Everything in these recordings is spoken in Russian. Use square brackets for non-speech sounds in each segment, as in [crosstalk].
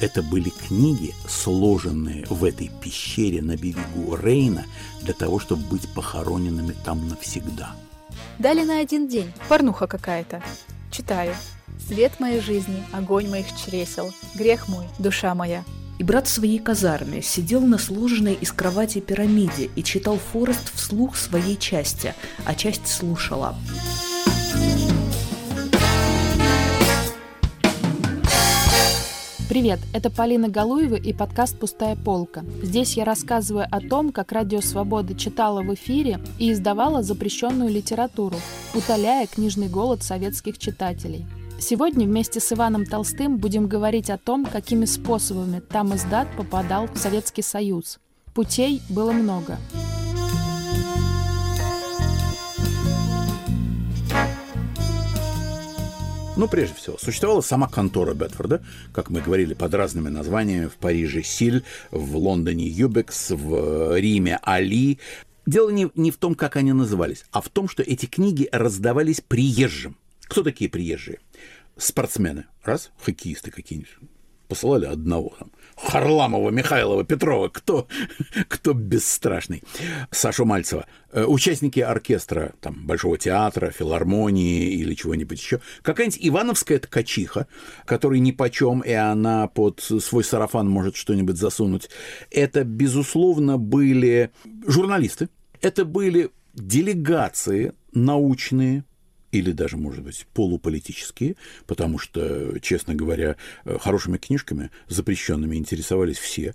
Это были книги, сложенные в этой пещере на берегу Рейна для того, чтобы быть похороненными там навсегда. Дали на один день. Порнуха какая-то. Читаю. Свет моей жизни, огонь моих чресел, грех мой, душа моя. И брат в своей казарме сидел на сложенной из кровати пирамиде и читал Форест вслух своей части, а часть слушала. Привет, это Полина Галуева и подкаст «Пустая полка». Здесь я рассказываю о том, как Радио Свобода читала в эфире и издавала запрещенную литературу, утоляя книжный голод советских читателей. Сегодня вместе с Иваном Толстым будем говорить о том, какими способами там издат попадал в Советский Союз. Путей было много. Ну, прежде всего, существовала сама контора Бетфорда, как мы говорили, под разными названиями. В Париже Силь, в Лондоне Юбекс, в Риме Али. Дело не, не в том, как они назывались, а в том, что эти книги раздавались приезжим. Кто такие приезжие? Спортсмены. Раз, хоккеисты какие-нибудь посылали одного. Там, Харламова, Михайлова, Петрова, кто, кто бесстрашный. Сашу Мальцева. Э, участники оркестра там, Большого театра, филармонии или чего-нибудь еще. Какая-нибудь ивановская ткачиха, которой ни почем, и она под свой сарафан может что-нибудь засунуть. Это, безусловно, были журналисты. Это были делегации научные, или даже, может быть, полуполитические, потому что, честно говоря, э, хорошими книжками, запрещенными, интересовались все.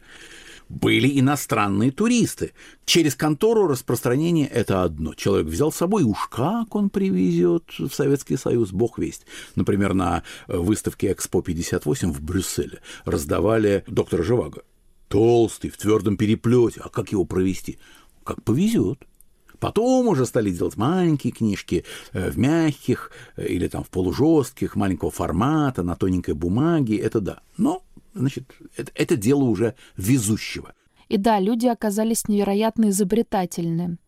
Были иностранные туристы. Через контору распространение – это одно. Человек взял с собой, уж как он привезет в Советский Союз, бог весть. Например, на выставке Экспо-58 в Брюсселе раздавали доктора Живаго. Толстый, в твердом переплете. А как его провести? Как повезет. Потом уже стали делать маленькие книжки э, в мягких э, или там в полужестких, маленького формата, на тоненькой бумаге, это да. Но, значит, это, это дело уже везущего. И да, люди оказались невероятно изобретательны.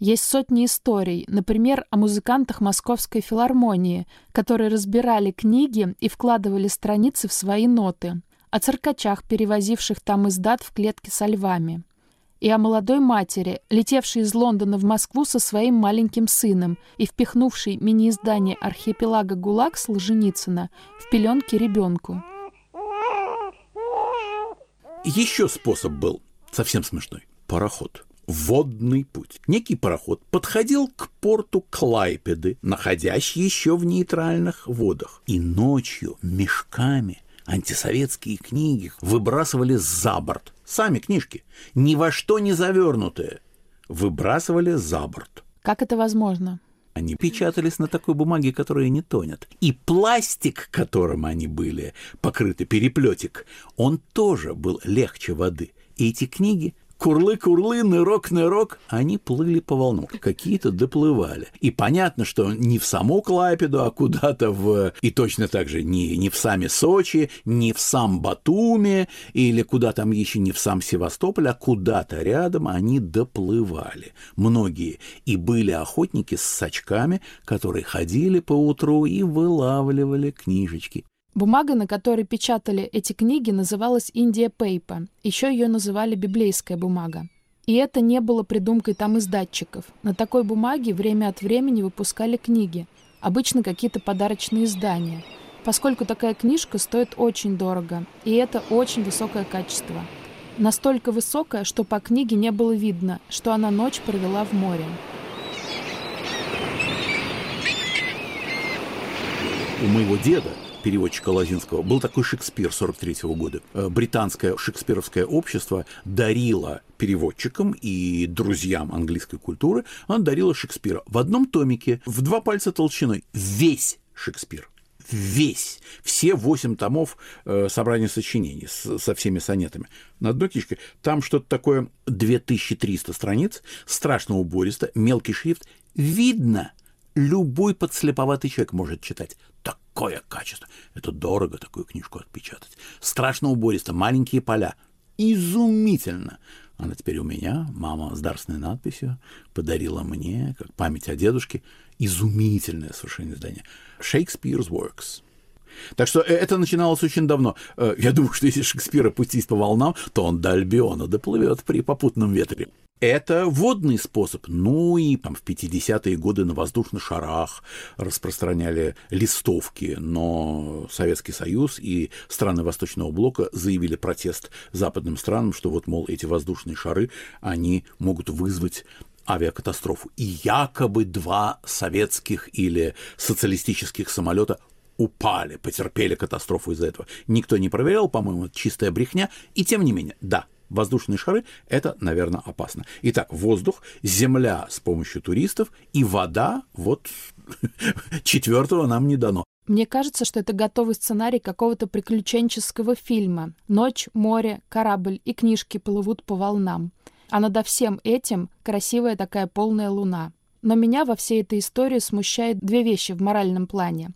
Есть сотни историй, например, о музыкантах Московской филармонии, которые разбирали книги и вкладывали страницы в свои ноты, о циркачах, перевозивших там издат в клетке со львами – и о молодой матери, летевшей из Лондона в Москву со своим маленьким сыном и впихнувшей мини-издание архипелага ГУЛАГ Солженицына в пеленки ребенку. Еще способ был совсем смешной. Пароход. Водный путь. Некий пароход подходил к порту Клайпеды, находящий еще в нейтральных водах, и ночью мешками антисоветские книги выбрасывали за борт. Сами книжки, ни во что не завернутые, выбрасывали за борт. Как это возможно? Они печатались на такой бумаге, которая не тонет. И пластик, которым они были покрыты, переплетик, он тоже был легче воды. И эти книги Курлы-курлы, нырок-нырок, они плыли по волнам. Какие-то доплывали. И понятно, что не в саму Клайпеду, а куда-то в... И точно так же не, не в сами Сочи, не в сам Батуми, или куда там еще не в сам Севастополь, а куда-то рядом они доплывали. Многие. И были охотники с сачками, которые ходили по утру и вылавливали книжечки. Бумага, на которой печатали эти книги, называлась Индия Пейпа. Еще ее называли библейская бумага. И это не было придумкой там издатчиков. На такой бумаге время от времени выпускали книги, обычно какие-то подарочные издания, поскольку такая книжка стоит очень дорого, и это очень высокое качество. Настолько высокое, что по книге не было видно, что она ночь провела в море. У моего деда переводчика Лазинского, был такой Шекспир 43 -го года. Э, британское шекспировское общество дарило переводчикам и друзьям английской культуры, оно дарило Шекспира в одном томике, в два пальца толщиной, весь Шекспир весь, все восемь томов э, собрания сочинений с, со всеми сонетами. На одной книжке там что-то такое 2300 страниц, страшно убористо, мелкий шрифт. Видно, любой подслеповатый человек может читать. Такое качество. Это дорого такую книжку отпечатать. Страшно убористо, маленькие поля. Изумительно. Она теперь у меня, мама с дарственной надписью, подарила мне, как память о дедушке, изумительное совершенно издание. Shakespeare's Works. Так что э, это начиналось очень давно. Э, я думаю, что если Шекспира пустить по волнам, то он до Альбиона доплывет при попутном ветре. Это водный способ. Ну и там, в 50-е годы на воздушных шарах распространяли листовки, но Советский Союз и страны Восточного блока заявили протест западным странам, что вот, мол, эти воздушные шары, они могут вызвать авиакатастрофу. И якобы два советских или социалистических самолета упали, потерпели катастрофу из-за этого. Никто не проверял, по-моему, чистая брехня. И тем не менее, да, воздушные шары – это, наверное, опасно. Итак, воздух, земля с помощью туристов и вода, вот [laughs] четвертого нам не дано. Мне кажется, что это готовый сценарий какого-то приключенческого фильма. Ночь, море, корабль и книжки плывут по волнам. А над всем этим красивая такая полная луна. Но меня во всей этой истории смущает две вещи в моральном плане.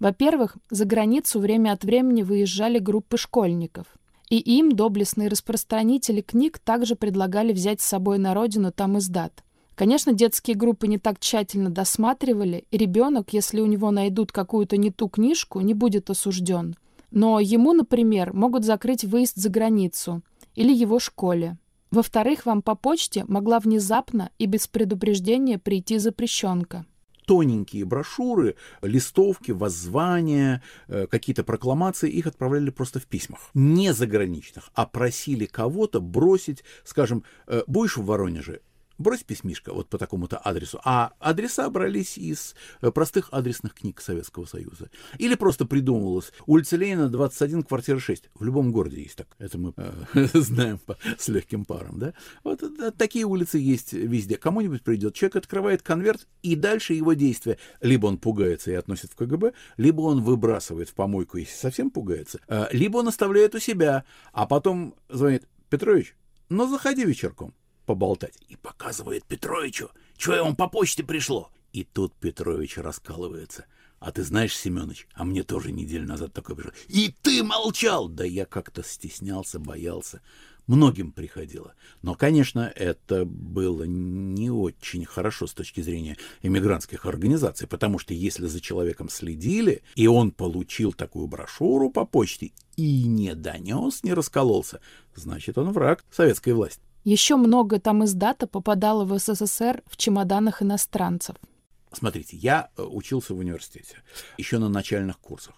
Во-первых, за границу время от времени выезжали группы школьников. И им доблестные распространители книг также предлагали взять с собой на родину там издат. Конечно, детские группы не так тщательно досматривали, и ребенок, если у него найдут какую-то не ту книжку, не будет осужден. Но ему, например, могут закрыть выезд за границу или его школе. Во-вторых, вам по почте могла внезапно и без предупреждения прийти запрещенка тоненькие брошюры, листовки, воззвания, э, какие-то прокламации, их отправляли просто в письмах. Не заграничных, а просили кого-то бросить, скажем, «Э, будешь в Воронеже, брось письмишко вот по такому-то адресу. А адреса брались из э, простых адресных книг Советского Союза. Или просто придумывалось. Улица Ленина, 21, квартира 6. В любом городе есть так. Это мы э, [laughs] знаем по, с легким паром. Да? Вот э, такие улицы есть везде. Кому-нибудь придет, человек открывает конверт, и дальше его действия. Либо он пугается и относит в КГБ, либо он выбрасывает в помойку, если совсем пугается, э, либо он оставляет у себя, а потом звонит, Петрович, ну заходи вечерком поболтать. И показывает Петровичу, что ему по почте пришло. И тут Петрович раскалывается. А ты знаешь, Семенович, а мне тоже неделю назад такое пришло. И ты молчал! Да я как-то стеснялся, боялся. Многим приходило. Но, конечно, это было не очень хорошо с точки зрения иммигрантских организаций, потому что если за человеком следили, и он получил такую брошюру по почте и не донес, не раскололся, значит, он враг советской власти. Еще много там из дата попадало в СССР в чемоданах иностранцев. Смотрите, я э, учился в университете, еще на начальных курсах.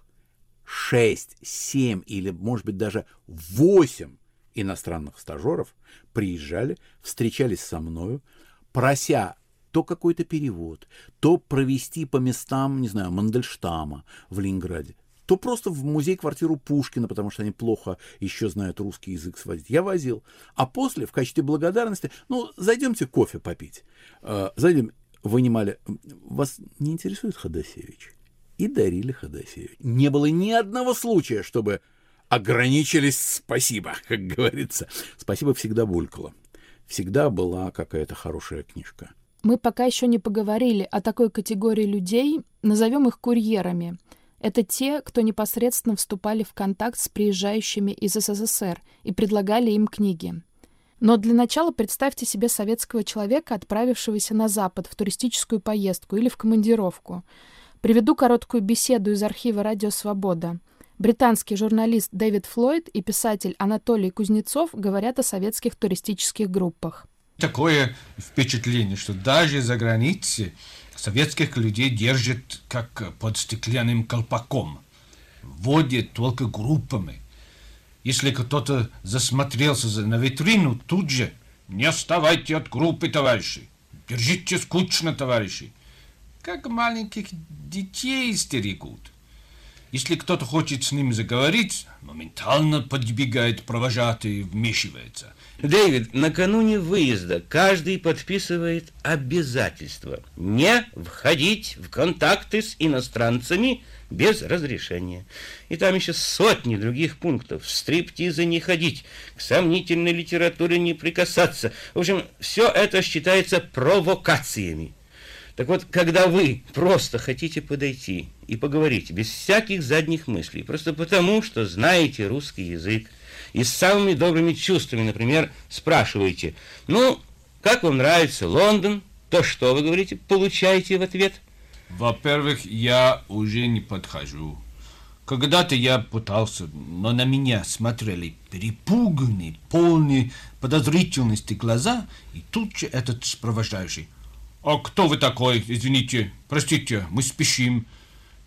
Шесть, семь или, может быть, даже восемь иностранных стажеров приезжали, встречались со мною, прося то какой-то перевод, то провести по местам, не знаю, Мандельштама в Ленинграде, то просто в музей-квартиру Пушкина, потому что они плохо еще знают русский язык сводить. Я возил. А после, в качестве благодарности, ну, зайдемте кофе попить. Э, зайдем, вынимали. Вас не интересует Ходосевич? И дарили Ходосевич. Не было ни одного случая, чтобы ограничились спасибо, [laughs] как говорится. Спасибо всегда булькало. Всегда была какая-то хорошая книжка. Мы пока еще не поговорили о такой категории людей, назовем их курьерами – это те, кто непосредственно вступали в контакт с приезжающими из СССР и предлагали им книги. Но для начала представьте себе советского человека, отправившегося на Запад в туристическую поездку или в командировку. Приведу короткую беседу из архива «Радио Свобода». Британский журналист Дэвид Флойд и писатель Анатолий Кузнецов говорят о советских туристических группах. Такое впечатление, что даже за границей советских людей держит как под стеклянным колпаком. Вводит только группами. Если кто-то засмотрелся на витрину, тут же не оставайте от группы, товарищи. Держите скучно, товарищи. Как маленьких детей стерегут. Если кто-то хочет с ним заговорить, моментально подбегает провожатый и вмешивается. Дэвид, накануне выезда каждый подписывает обязательство не входить в контакты с иностранцами без разрешения. И там еще сотни других пунктов. В стриптизы не ходить, к сомнительной литературе не прикасаться. В общем, все это считается провокациями. Так вот, когда вы просто хотите подойти и поговорить без всяких задних мыслей, просто потому, что знаете русский язык, и с самыми добрыми чувствами, например, спрашиваете, ну, как вам нравится Лондон, то что вы говорите, получаете в ответ? Во-первых, я уже не подхожу. Когда-то я пытался, но на меня смотрели перепуганные, полные подозрительности глаза, и тут же этот сопровождающий. «А кто вы такой? Извините, простите, мы спешим.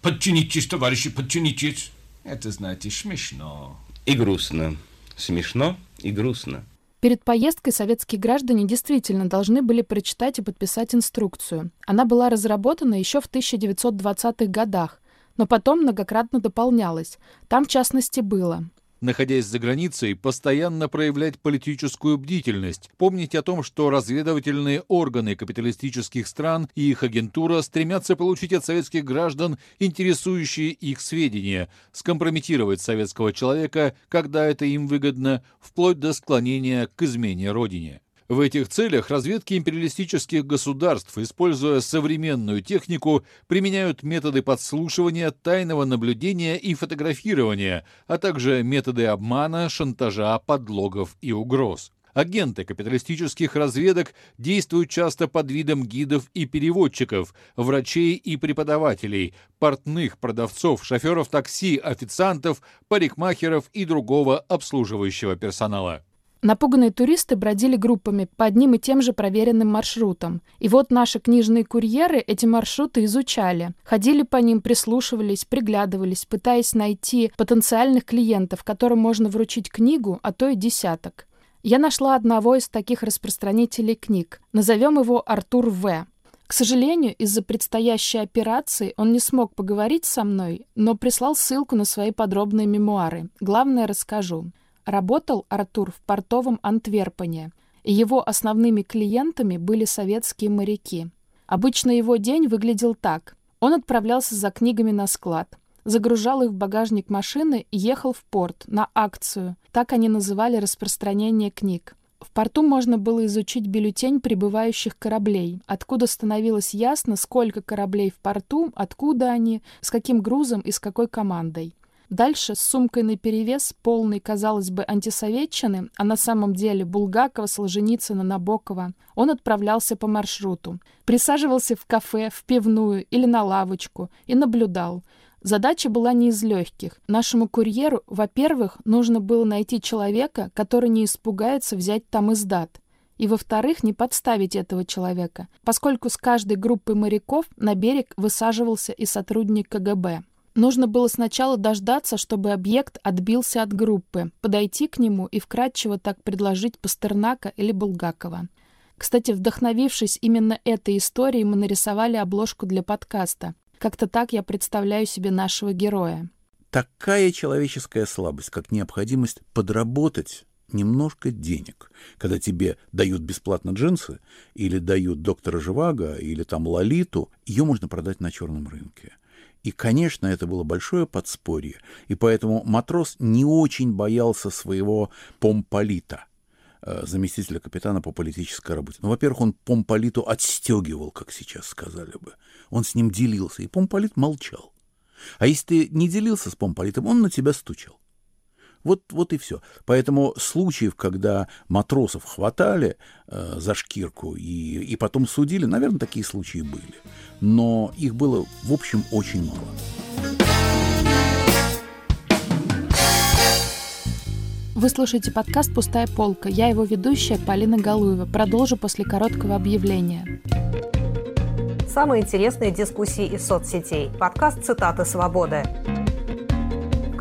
Подчинитесь, товарищи, подчинитесь». Это, знаете, смешно. И грустно. Смешно и грустно. Перед поездкой советские граждане действительно должны были прочитать и подписать инструкцию. Она была разработана еще в 1920-х годах, но потом многократно дополнялась. Там, в частности, было находясь за границей, постоянно проявлять политическую бдительность, помнить о том, что разведывательные органы капиталистических стран и их агентура стремятся получить от советских граждан интересующие их сведения, скомпрометировать советского человека, когда это им выгодно, вплоть до склонения к измене Родине. В этих целях разведки империалистических государств, используя современную технику, применяют методы подслушивания, тайного наблюдения и фотографирования, а также методы обмана, шантажа, подлогов и угроз. Агенты капиталистических разведок действуют часто под видом гидов и переводчиков, врачей и преподавателей, портных, продавцов, шоферов такси, официантов, парикмахеров и другого обслуживающего персонала. Напуганные туристы бродили группами по одним и тем же проверенным маршрутам. И вот наши книжные курьеры эти маршруты изучали. Ходили по ним, прислушивались, приглядывались, пытаясь найти потенциальных клиентов, которым можно вручить книгу, а то и десяток. Я нашла одного из таких распространителей книг. Назовем его Артур В. К сожалению, из-за предстоящей операции он не смог поговорить со мной, но прислал ссылку на свои подробные мемуары. Главное расскажу. Работал Артур в портовом Антверпене, и его основными клиентами были советские моряки. Обычно его день выглядел так. Он отправлялся за книгами на склад, загружал их в багажник машины и ехал в порт на акцию. Так они называли распространение книг. В порту можно было изучить бюллетень прибывающих кораблей, откуда становилось ясно, сколько кораблей в порту, откуда они, с каким грузом и с какой командой. Дальше с сумкой наперевес, полной, казалось бы, антисоветчины, а на самом деле Булгакова, Солженицына, Набокова, он отправлялся по маршруту. Присаживался в кафе, в пивную или на лавочку и наблюдал. Задача была не из легких. Нашему курьеру, во-первых, нужно было найти человека, который не испугается взять там издат. И, во-вторых, не подставить этого человека, поскольку с каждой группой моряков на берег высаживался и сотрудник КГБ. Нужно было сначала дождаться, чтобы объект отбился от группы, подойти к нему и вкратчиво так предложить Пастернака или Булгакова. Кстати, вдохновившись именно этой историей, мы нарисовали обложку для подкаста. Как-то так я представляю себе нашего героя. Такая человеческая слабость, как необходимость подработать немножко денег. Когда тебе дают бесплатно джинсы, или дают доктора Живаго, или там Лолиту, ее можно продать на черном рынке. И, конечно, это было большое подспорье, и поэтому матрос не очень боялся своего помполита, э, заместителя капитана по политической работе. Ну, во-первых, он помполиту отстегивал, как сейчас сказали бы. Он с ним делился, и помполит молчал. А если ты не делился с помполитом, он на тебя стучал. Вот, вот и все. Поэтому случаев, когда матросов хватали э, за шкирку и, и потом судили, наверное, такие случаи были. Но их было, в общем, очень мало. Вы слушаете подкаст «Пустая полка». Я его ведущая Полина Галуева. Продолжу после короткого объявления. Самые интересные дискуссии из соцсетей. Подкаст «Цитаты свободы».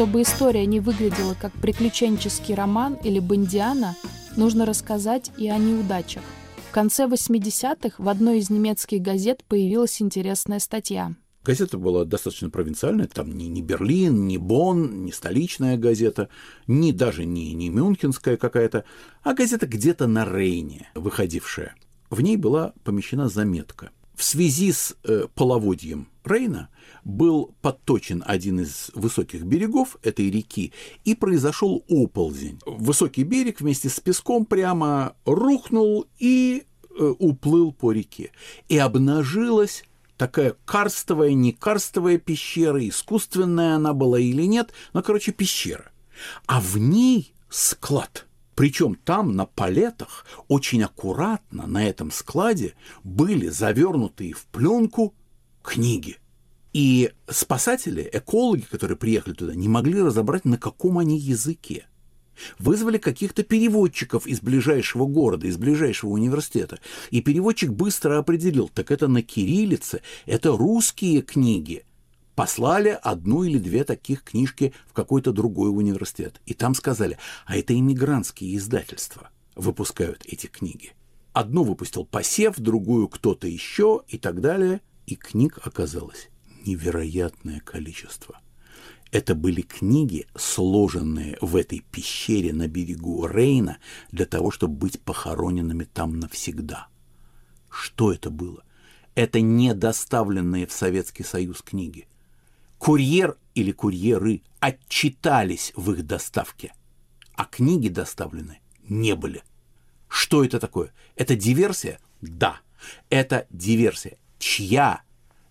Чтобы история не выглядела как приключенческий роман или бондиана, нужно рассказать и о неудачах. В конце 80-х в одной из немецких газет появилась интересная статья. Газета была достаточно провинциальная, там ни, ни Берлин, ни Бонн, ни столичная газета, ни даже не, не мюнхенская какая-то, а газета где-то на Рейне выходившая. В ней была помещена заметка – В связи с э, половодьем Рейна был подточен один из высоких берегов этой реки, и произошел оползень. Высокий берег вместе с песком прямо рухнул и э, уплыл по реке. И обнажилась такая карстовая, не карстовая пещера, искусственная она была или нет, но, короче, пещера. А в ней склад. Причем там на палетах очень аккуратно на этом складе были завернутые в пленку книги. И спасатели, экологи, которые приехали туда, не могли разобрать, на каком они языке. Вызвали каких-то переводчиков из ближайшего города, из ближайшего университета. И переводчик быстро определил, так это на кириллице, это русские книги. Послали одну или две таких книжки в какой-то другой университет. И там сказали, а это иммигрантские издательства выпускают эти книги. Одну выпустил посев, другую кто-то еще и так далее. И книг оказалось невероятное количество. Это были книги, сложенные в этой пещере на берегу Рейна для того, чтобы быть похороненными там навсегда. Что это было? Это не доставленные в Советский Союз книги. Курьер или курьеры отчитались в их доставке, а книги доставлены не были. Что это такое? Это диверсия? Да, это диверсия. Чья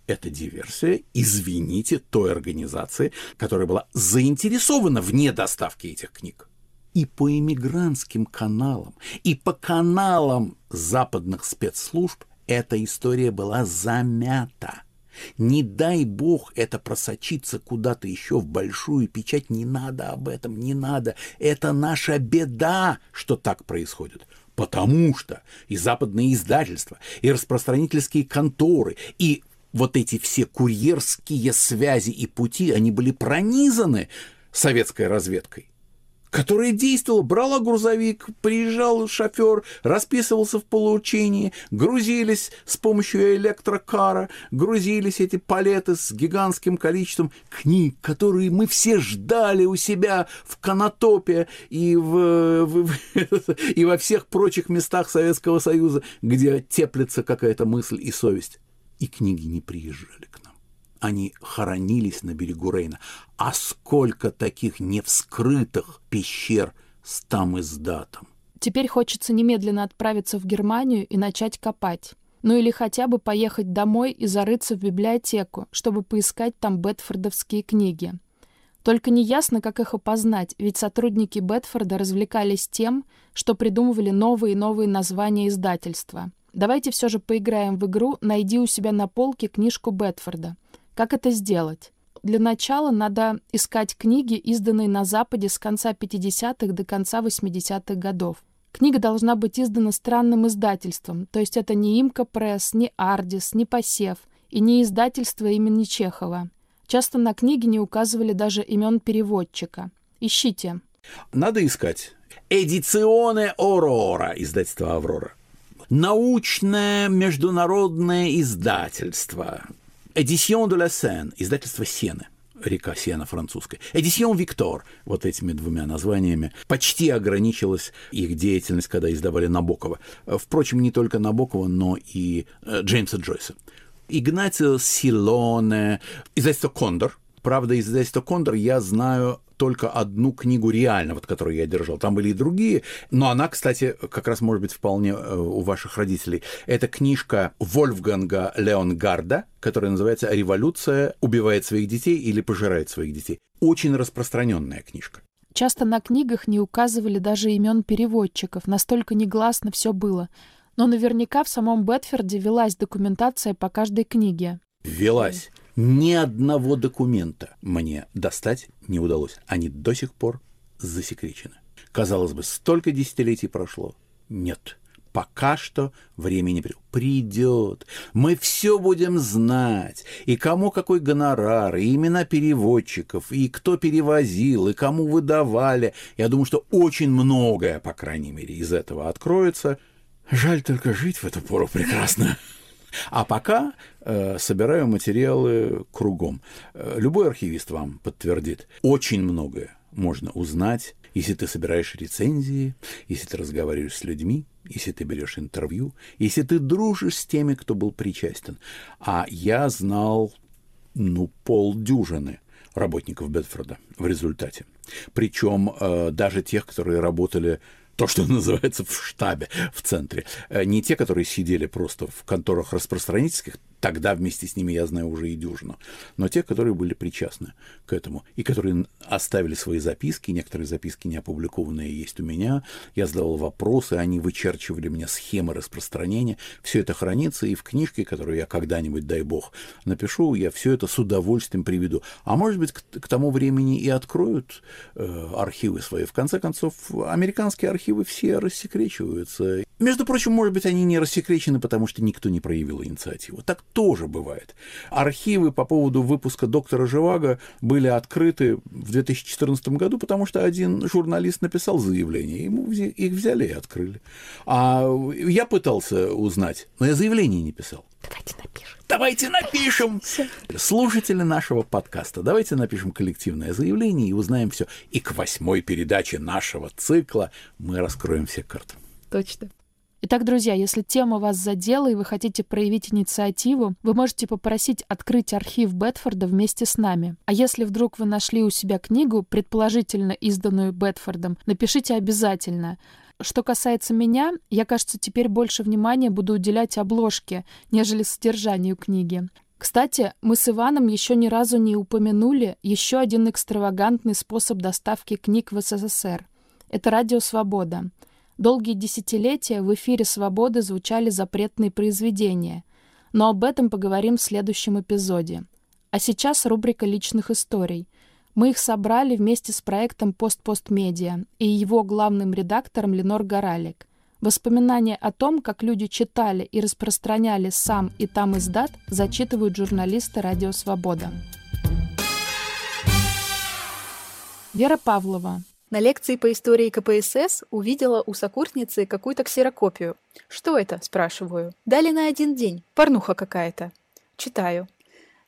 это диверсия, извините, той организации, которая была заинтересована в недоставке этих книг. И по иммигрантским каналам, и по каналам западных спецслужб эта история была замята. Не дай бог это просочиться куда-то еще в большую печать. Не надо об этом, не надо. Это наша беда, что так происходит. Потому что и западные издательства, и распространительские конторы, и вот эти все курьерские связи и пути, они были пронизаны советской разведкой, которая действовала, брала грузовик, приезжал шофер, расписывался в получении, грузились с помощью электрокара, грузились эти палеты с гигантским количеством книг, которые мы все ждали у себя в Конотопе и, в, в, [laughs] и во всех прочих местах Советского Союза, где теплится какая-то мысль и совесть и книги не приезжали к нам. Они хоронились на берегу Рейна. А сколько таких невскрытых пещер с там издатом? Теперь хочется немедленно отправиться в Германию и начать копать. Ну или хотя бы поехать домой и зарыться в библиотеку, чтобы поискать там бетфордовские книги. Только неясно, как их опознать, ведь сотрудники Бетфорда развлекались тем, что придумывали новые и новые названия издательства. Давайте все же поиграем в игру «Найди у себя на полке книжку Бетфорда». Как это сделать? Для начала надо искать книги, изданные на Западе с конца 50-х до конца 80-х годов. Книга должна быть издана странным издательством, то есть это не Имка Пресс, не Ардис, не Посев и не издательство имени Чехова. Часто на книге не указывали даже имен переводчика. Ищите. Надо искать. Эдиционе Орора, издательство «Аврора» научное международное издательство. Эдисион de la Seine, издательство Сены река Сена французская. Эдисион Виктор, вот этими двумя названиями, почти ограничилась их деятельность, когда издавали Набокова. Впрочем, не только Набокова, но и э, Джеймса Джойса. Игнатио Силоне, издательство «Кондор», Правда, издательство «Кондор» я знаю только одну книгу реально, вот которую я держал. Там были и другие, но она, кстати, как раз может быть вполне э, у ваших родителей. Это книжка Вольфганга Леонгарда, которая называется «Революция убивает своих детей или пожирает своих детей». Очень распространенная книжка. Часто на книгах не указывали даже имен переводчиков, настолько негласно все было. Но наверняка в самом Бетфорде велась документация по каждой книге. Велась. Ни одного документа мне достать не удалось. Они до сих пор засекречены. Казалось бы, столько десятилетий прошло. Нет, пока что время не пришло. Придет. Мы все будем знать. И кому какой гонорар, и имена переводчиков, и кто перевозил, и кому выдавали. Я думаю, что очень многое, по крайней мере, из этого откроется. Жаль только жить в эту пору прекрасно. А пока э, собираю материалы кругом. Э, любой архивист вам подтвердит. Очень многое можно узнать Если ты собираешь рецензии, если ты разговариваешь с людьми, если ты берешь интервью, если ты дружишь с теми, кто был причастен. А я знал, ну, полдюжины работников Бетфорда в результате. Причем э, даже тех, которые работали то, что называется в штабе, в центре. Э, не те, которые сидели просто в конторах распространительских, тогда вместе с ними я знаю уже и дюжину, но те, которые были причастны к этому, и которые оставили свои записки, некоторые записки не опубликованные есть у меня, я задавал вопросы, они вычерчивали мне схемы распространения, все это хранится и в книжке, которую я когда-нибудь, дай бог, напишу, я все это с удовольствием приведу. А может быть, к, к тому времени и откроют э, архивы свои. В конце концов, американские архивы все рассекречиваются. Между прочим, может быть, они не рассекречены, потому что никто не проявил инициативу. Так тоже бывает. Архивы по поводу выпуска доктора Живаго были открыты в 2014 году, потому что один журналист написал заявление, ему их взяли и открыли. А я пытался узнать, но я заявление не писал. Давайте напишем. Давайте напишем. Слушатели нашего подкаста, давайте напишем коллективное заявление и узнаем все. И к восьмой передаче нашего цикла мы раскроем все карты. Точно. Итак, друзья, если тема вас задела и вы хотите проявить инициативу, вы можете попросить открыть архив Бетфорда вместе с нами. А если вдруг вы нашли у себя книгу, предположительно изданную Бетфордом, напишите обязательно. Что касается меня, я, кажется, теперь больше внимания буду уделять обложке, нежели содержанию книги. Кстати, мы с Иваном еще ни разу не упомянули еще один экстравагантный способ доставки книг в СССР. Это радио «Свобода». Долгие десятилетия в эфире «Свободы» звучали запретные произведения, но об этом поговорим в следующем эпизоде. А сейчас рубрика личных историй. Мы их собрали вместе с проектом «Пост-Пост-Медиа» и его главным редактором Ленор Горалик. Воспоминания о том, как люди читали и распространяли сам и там издат, зачитывают журналисты «Радио Свобода». Вера Павлова, на лекции по истории КПСС увидела у сокурсницы какую-то ксерокопию. «Что это?» – спрашиваю. «Дали на один день. Порнуха какая-то». Читаю.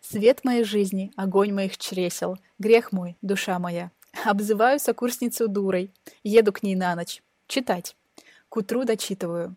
«Свет моей жизни, огонь моих чресел, грех мой, душа моя». [laughs] Обзываю сокурсницу дурой. Еду к ней на ночь. Читать. К утру дочитываю.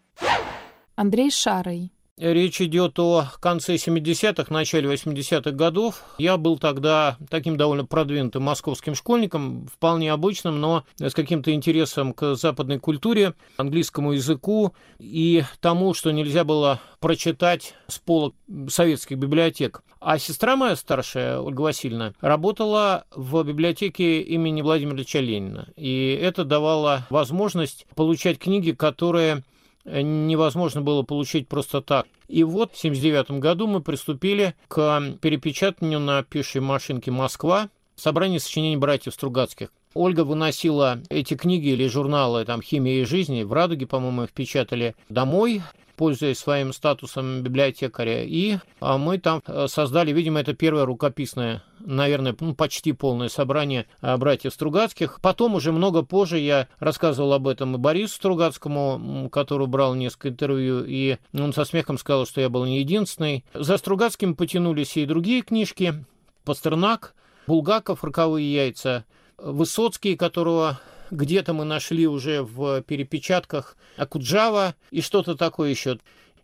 Андрей Шарой. Речь идет о конце 70-х, начале 80-х годов. Я был тогда таким довольно продвинутым московским школьником, вполне обычным, но с каким-то интересом к западной культуре, английскому языку и тому, что нельзя было прочитать с полок советских библиотек. А сестра моя старшая, Ольга Васильевна, работала в библиотеке имени Владимира Ильича Ленина. И это давало возможность получать книги, которые невозможно было получить просто так. И вот в 1979 году мы приступили к перепечатанию на пишей машинке «Москва» собрание сочинений братьев Стругацких. Ольга выносила эти книги или журналы, там, «Химия и жизнь», в «Радуге», по-моему, их печатали домой пользуясь своим статусом библиотекаря. И а, мы там э, создали, видимо, это первое рукописное, наверное, ну, почти полное собрание а, братьев Стругацких. Потом уже много позже я рассказывал об этом и Борису Стругацкому, который брал несколько интервью, и он со смехом сказал, что я был не единственный. За Стругацким потянулись и другие книжки. Пастернак, Булгаков «Роковые яйца», Высоцкий, которого где-то мы нашли уже в перепечатках Акуджава и что-то такое еще.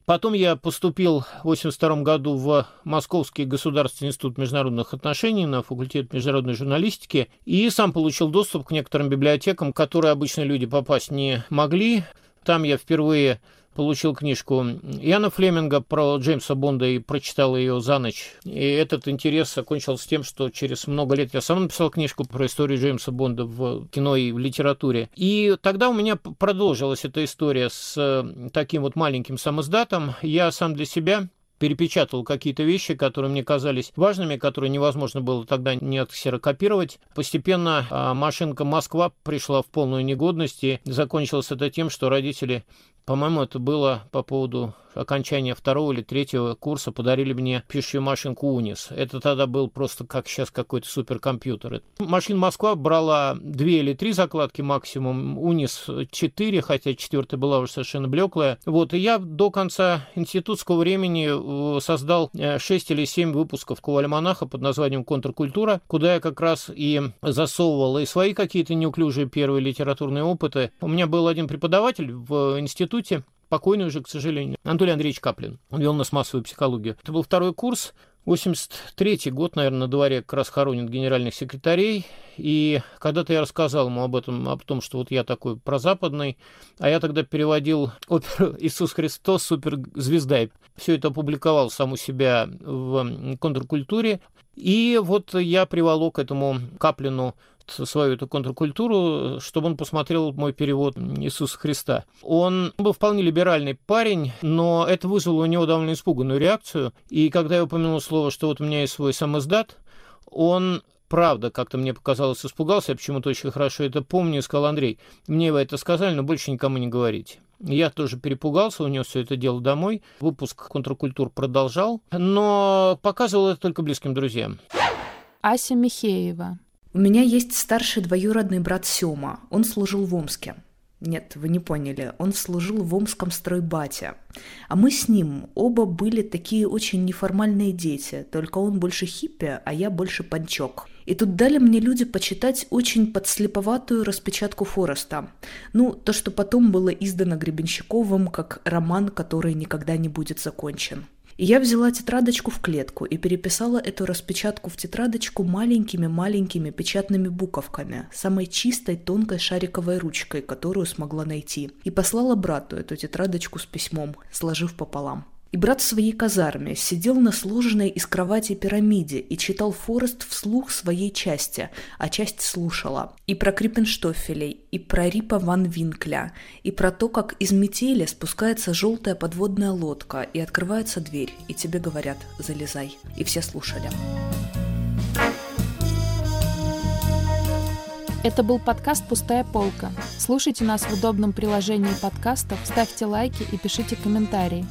Потом я поступил в 1982 году в Московский государственный институт международных отношений на факультет международной журналистики и сам получил доступ к некоторым библиотекам, которые обычно люди попасть не могли. Там я впервые получил книжку Яна Флеминга про Джеймса Бонда и прочитал ее за ночь. И этот интерес закончился тем, что через много лет я сам написал книжку про историю Джеймса Бонда в кино и в литературе. И тогда у меня продолжилась эта история с э, таким вот маленьким самоздатом. Я сам для себя перепечатал какие-то вещи, которые мне казались важными, которые невозможно было тогда не отксерокопировать. Постепенно а, машинка Москва пришла в полную негодность, и закончилось это тем, что родители по-моему, это было по поводу окончания второго или третьего курса, подарили мне пишущую машинку Унис. Это тогда был просто как сейчас какой-то суперкомпьютер. Машина Москва брала две или три закладки максимум, Унис четыре, хотя четвертая была уже совершенно блеклая. Вот, и я до конца институтского времени э, создал 6 или 7 выпусков Ковальмонаха под названием «Контркультура», куда я как раз и засовывал и свои какие-то неуклюжие первые литературные опыты. У меня был один преподаватель в институте, покойный уже, к сожалению, Анатолий Андреевич Каплин. Он вел нас массовую психологию. Это был второй курс, 83 год, наверное, на дворе как раз хоронят генеральных секретарей. И когда-то я рассказал ему об этом, об том, что вот я такой прозападный, а я тогда переводил оперу «Иисус Христос. Суперзвезда». Все это опубликовал сам у себя в контркультуре. И вот я приволок этому Каплину свою эту контркультуру, чтобы он посмотрел мой перевод Иисуса Христа. Он был вполне либеральный парень, но это вызвало у него довольно испуганную реакцию. И когда я упомянул слово, что вот у меня есть свой самоздат, он правда, как-то мне показалось, испугался, я почему-то очень хорошо это помню, и сказал, Андрей, мне вы это сказали, но больше никому не говорите. Я тоже перепугался, унес все это дело домой. Выпуск «Контркультур» продолжал, но показывал это только близким друзьям. Ася Михеева. У меня есть старший двоюродный брат Сёма. Он служил в Омске. Нет, вы не поняли. Он служил в Омском стройбате. А мы с ним оба были такие очень неформальные дети. Только он больше хиппи, а я больше панчок. И тут дали мне люди почитать очень подслеповатую распечатку Фореста. Ну, то, что потом было издано Гребенщиковым как роман, который никогда не будет закончен. Я взяла тетрадочку в клетку и переписала эту распечатку в тетрадочку маленькими-маленькими печатными буковками, самой чистой тонкой шариковой ручкой, которую смогла найти. И послала брату эту тетрадочку с письмом, сложив пополам. И брат в своей казарме сидел на сложенной из кровати пирамиде и читал Форест вслух своей части, а часть слушала. И про Криппенштофелей, и про Рипа Ван Винкля, и про то, как из метели спускается желтая подводная лодка, и открывается дверь, и тебе говорят «залезай». И все слушали. Это был подкаст «Пустая полка». Слушайте нас в удобном приложении подкастов, ставьте лайки и пишите комментарии.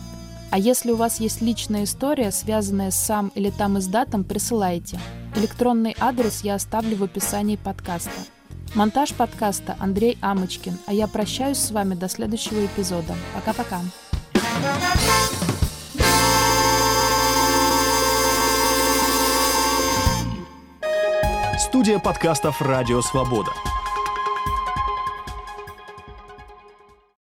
А если у вас есть личная история, связанная с сам или там издатом, присылайте. Электронный адрес я оставлю в описании подкаста. Монтаж подкаста Андрей Амочкин, а я прощаюсь с вами до следующего эпизода. Пока-пока. Студия подкастов «Радио Свобода».